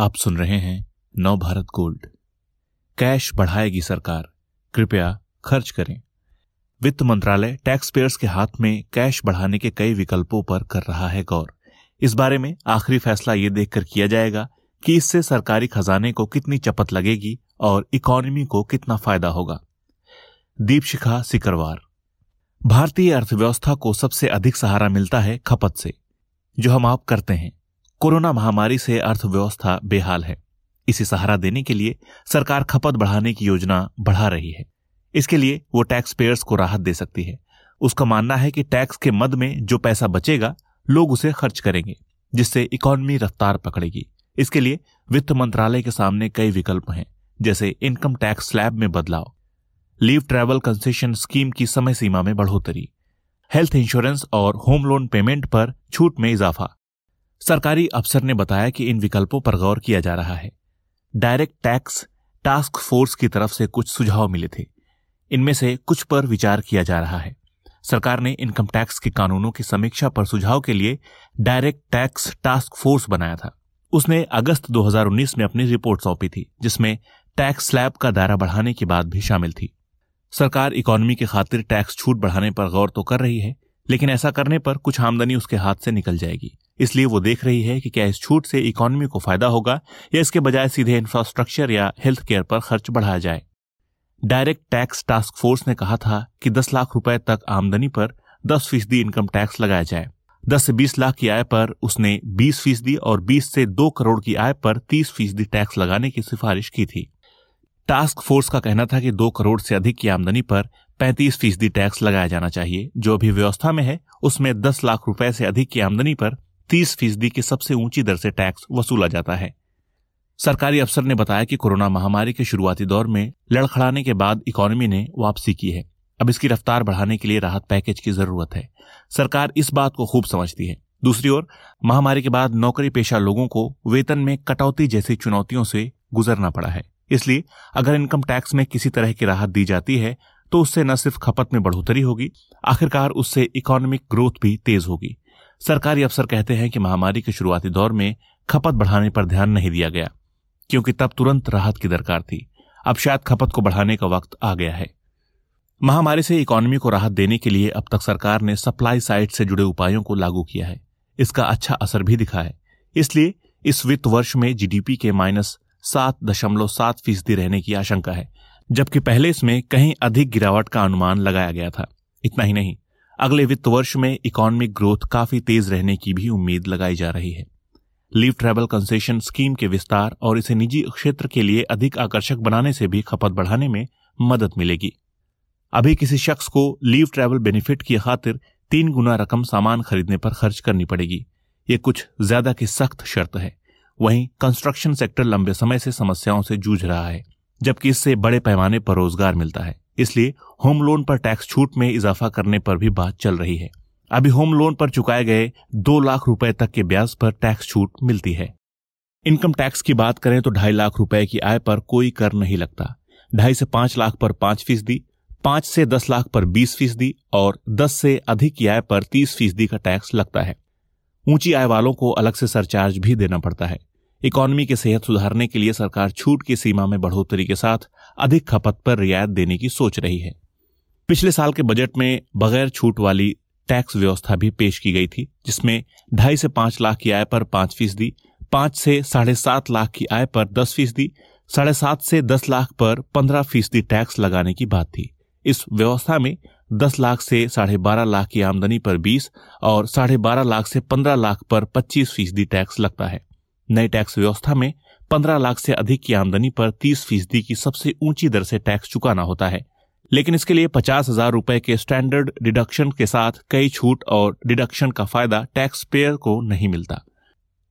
आप सुन रहे हैं नव भारत गोल्ड। कैश बढ़ाएगी सरकार। कृपया खर्च करें। वित्त मंत्रालय टैक्स पेयर्स के हाथ में कैश बढ़ाने के कई विकल्पों पर कर रहा है गौर। इस बारे में आखिरी फैसला ये देखकर किया जाएगा कि इससे सरकारी खजाने को कितनी चपत लगेगी और इकोनॉमी को कितना फ़ायदा होगा। दीपशिखा सिकरवार। भारतीय अर्थव्यवस्था को सबसे अधिक सहारा मिलता है खपत से, जो हम आप करते हैं। कोरोना महामारी से अर्थव्यवस्था बेहाल है। इसे सहारा देने के लिए सरकार खपत बढ़ाने की योजना बढ़ा रही है। इसके लिए वो टैक्स पेयर्स को राहत दे सकती है। उसका मानना है कि टैक्स के मद में जो पैसा बचेगा, लोग उसे खर्च करेंगे, जिससे इकोनॉमी रफ्तार पकड़ेगी। इसके लिए वित्त मंत्रालय के सामने कई विकल्प हैं, जैसे इनकम टैक्स स्लैब में बदलाव लीव ट्रैवल कंसेशन स्कीम की समय सीमा में बढ़ोतरी हेल्थ इंश्योरेंस और होम लोन पेमेंट पर छूट में इजाफा। सरकारी अफसर ने बताया कि इन विकल्पों पर गौर किया जा रहा है। डायरेक्ट टैक्स, टास्क फोर्स की तरफ़ से कुछ सुझाव मिले थे। इनमें से कुछ पर विचार किया जा रहा है। सरकार ने इनकम टैक्स के कानूनों की समीक्षा पर सुझाव के लिए डायरेक्ट टैक्स टास्क फोर्स बनाया था। उसने अगस्त 2019 में अपनी रिपोर्ट सौंपी थी, जिसमें टैक्स स्लैब का दायरा बढ़ाने की बात भी शामिल थी। सरकार इकोनॉमी की खातिर टैक्स छूट बढ़ाने पर गौर तो कर रही है, लेकिन ऐसा करने पर कुछ आमदनी उसके हाथ से निकल जाएगी। इसलिए वो देख रही है कि क्या इस छूट से इकोनॉमी को फ़ायदा होगा या इसके बजाय सीधे इंफ्रास्ट्रक्चर या हेल्थ केयर पर खर्च बढ़ाया जाए। डायरेक्ट टैक्स टास्क फोर्स ने कहा था कि 10 लाख रुपए तक आमदनी पर 10 फ़ीसदी इनकम टैक्स लगाया जाए। 10 से 20 लाख की आय पर उसने 20 फ़ीसदी और 20 से 2 करोड़ की आय पर 30 फ़ीसदी टैक्स लगाने की सिफारिश की थी। टास्क फोर्स का कहना था कि 2 करोड़ से अधिक की आमदनी पर 35 फ़ीसदी टैक्स लगाया जाना चाहिए। जो अभी व्यवस्था में है, उसमें 10 लाख रुपए से अधिक की आमदनी पर 30 फ़ीसदी की सबसे ऊँची दर से टैक्स वसूला जाता है। सरकारी अफसर ने बताया कि कोरोना महामारी के शुरुआती दौर में लड़खड़ाने के बाद इकोनॉमी ने वापसी की है। अब इसकी रफ्तार बढ़ाने के लिए राहत पैकेज की ज़रूरत है। सरकार इस बात को खूब समझती है। दूसरी ओर, महामारी के बाद नौकरी पेशा लोगों को वेतन में कटौती जैसी चुनौतियों से गुजरना पड़ा है। इसलिए अगर इनकम टैक्स में किसी तरह की राहत दी जाती है तो उससे न सिर्फ़ खपत में बढ़ोतरी होगी, आखिरकार उससे इकोनॉमिक ग्रोथ भी तेज होगी। सरकारी अफसर कहते हैं कि महामारी के शुरुआती दौर में खपत बढ़ाने पर ध्यान नहीं दिया गया, क्योंकि तब तुरंत राहत की दरकार थी। अब शायद खपत को बढ़ाने का वक्त आ गया है। महामारी से इकोनॉमी को राहत देने के लिए अब तक सरकार ने सप्लाई साइड से जुड़े उपायों को लागू किया है। इसका अच्छा असर भी दिखा है। इसलिए इस वित्त वर्ष में जीडीपी के माइनस सात दशमलव सात फ़ीसदी रहने की आशंका है, जबकि पहले इसमें कहीं अधिक गिरावट का अनुमान लगाया गया था। इतना ही नहीं अगले वित्त वर्ष में इकोनॉमिक ग्रोथ काफ़ी तेज रहने की भी उम्मीद लगाई जा रही है। लीव ट्रैवल कंसेशन स्कीम के विस्तार और इसे निजी क्षेत्र के लिए अधिक आकर्षक बनाने से भी खपत बढ़ाने में मदद मिलेगी। अभी किसी शख्स को लीव ट्रैवल बेनिफिट की खातिर तीन गुना रकम सामान खरीदने पर खर्च करनी पड़ेगी। ये कुछ ज़्यादा की सख्त शर्त है। वहीं कंस्ट्रक्शन सेक्टर लंबे समय से समस्याओं से जूझ रहा है। जबकि इससे बड़े पैमाने पर रोज़गार मिलता है। इसलिए होम लोन पर टैक्स छूट में इजाफा करने पर भी बात चल रही है। अभी होम लोन पर चुकाए गए दो लाख रुपए तक के ब्याज पर टैक्स छूट मिलती है। इनकम टैक्स की बात करें तो ढाई लाख रुपए की आय पर कोई कर नहीं लगता। ढाई से पाँच लाख पर पाँच फ़ीसदी, पाँच से दस लाख पर बीस फ़ीसदी और दस से अधिक की आय पर तीस फ़ीसदी का टैक्स लगता है। ऊँची आय वालों को अलग से सरचार्ज भी देना पड़ता है। इकोनॉमी की सेहत सुधारने के लिए सरकार छूट की सीमा में बढ़ोतरी के साथ अधिक खपत पर रियायत देने की सोच रही है। पिछले साल के बजट में बगैर छूट वाली टैक्स व्यवस्था भी पेश की गई थी, जिसमें ढाई से पाँच लाख की आय पर पाँच फ़ीसदी, पाँच से साढ़े सात लाख की आय पर दस फ़ीसदी, साढ़े सात से दस लाख पर पंद्रह फ़ीसदी टैक्स लगाने की बात थी। इस व्यवस्था में दस लाख से साढ़े बारह लाख की आमदनी पर बीस और साढ़े बारह लाख से पंद्रह लाख पर पच्चीस फ़ीसदी टैक्स लगता है। नई टैक्स व्यवस्था में पंद्रह लाख से अधिक की आमदनी पर तीस फ़ीसदी की सबसे ऊँची दर से टैक्स चुकाना होता है। लेकिन इसके लिए पचास हज़ार रूपए के स्टैंडर्ड डिडक्शन के साथ कई छूट और डिडक्शन का फ़ायदा टैक्स पेयर को नहीं मिलता।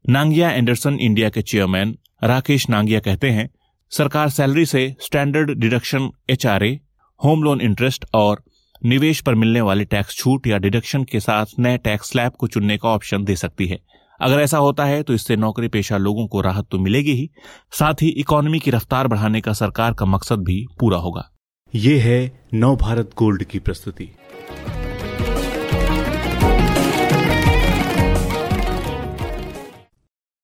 नांगिया एंडरसन इंडिया के चेयरमैन राकेश नांगिया कहते हैं, सरकार सैलरी से standard deduction HRA home loan interest और निवेश पर मिलने वाले टैक्स छूट या डिडक्शन के साथ नए टैक्स स्लैब को चुनने का ऑप्शन दे सकती है। अगर ऐसा होता है तो इससे नौकरी पेशा लोगों को राहत तो मिलेगी ही। साथ ही, इकोनॉमी की रफ्तार बढ़ाने का सरकार का मकसद भी पूरा होगा। ये है नव भारत गोल्ड की प्रस्तुति।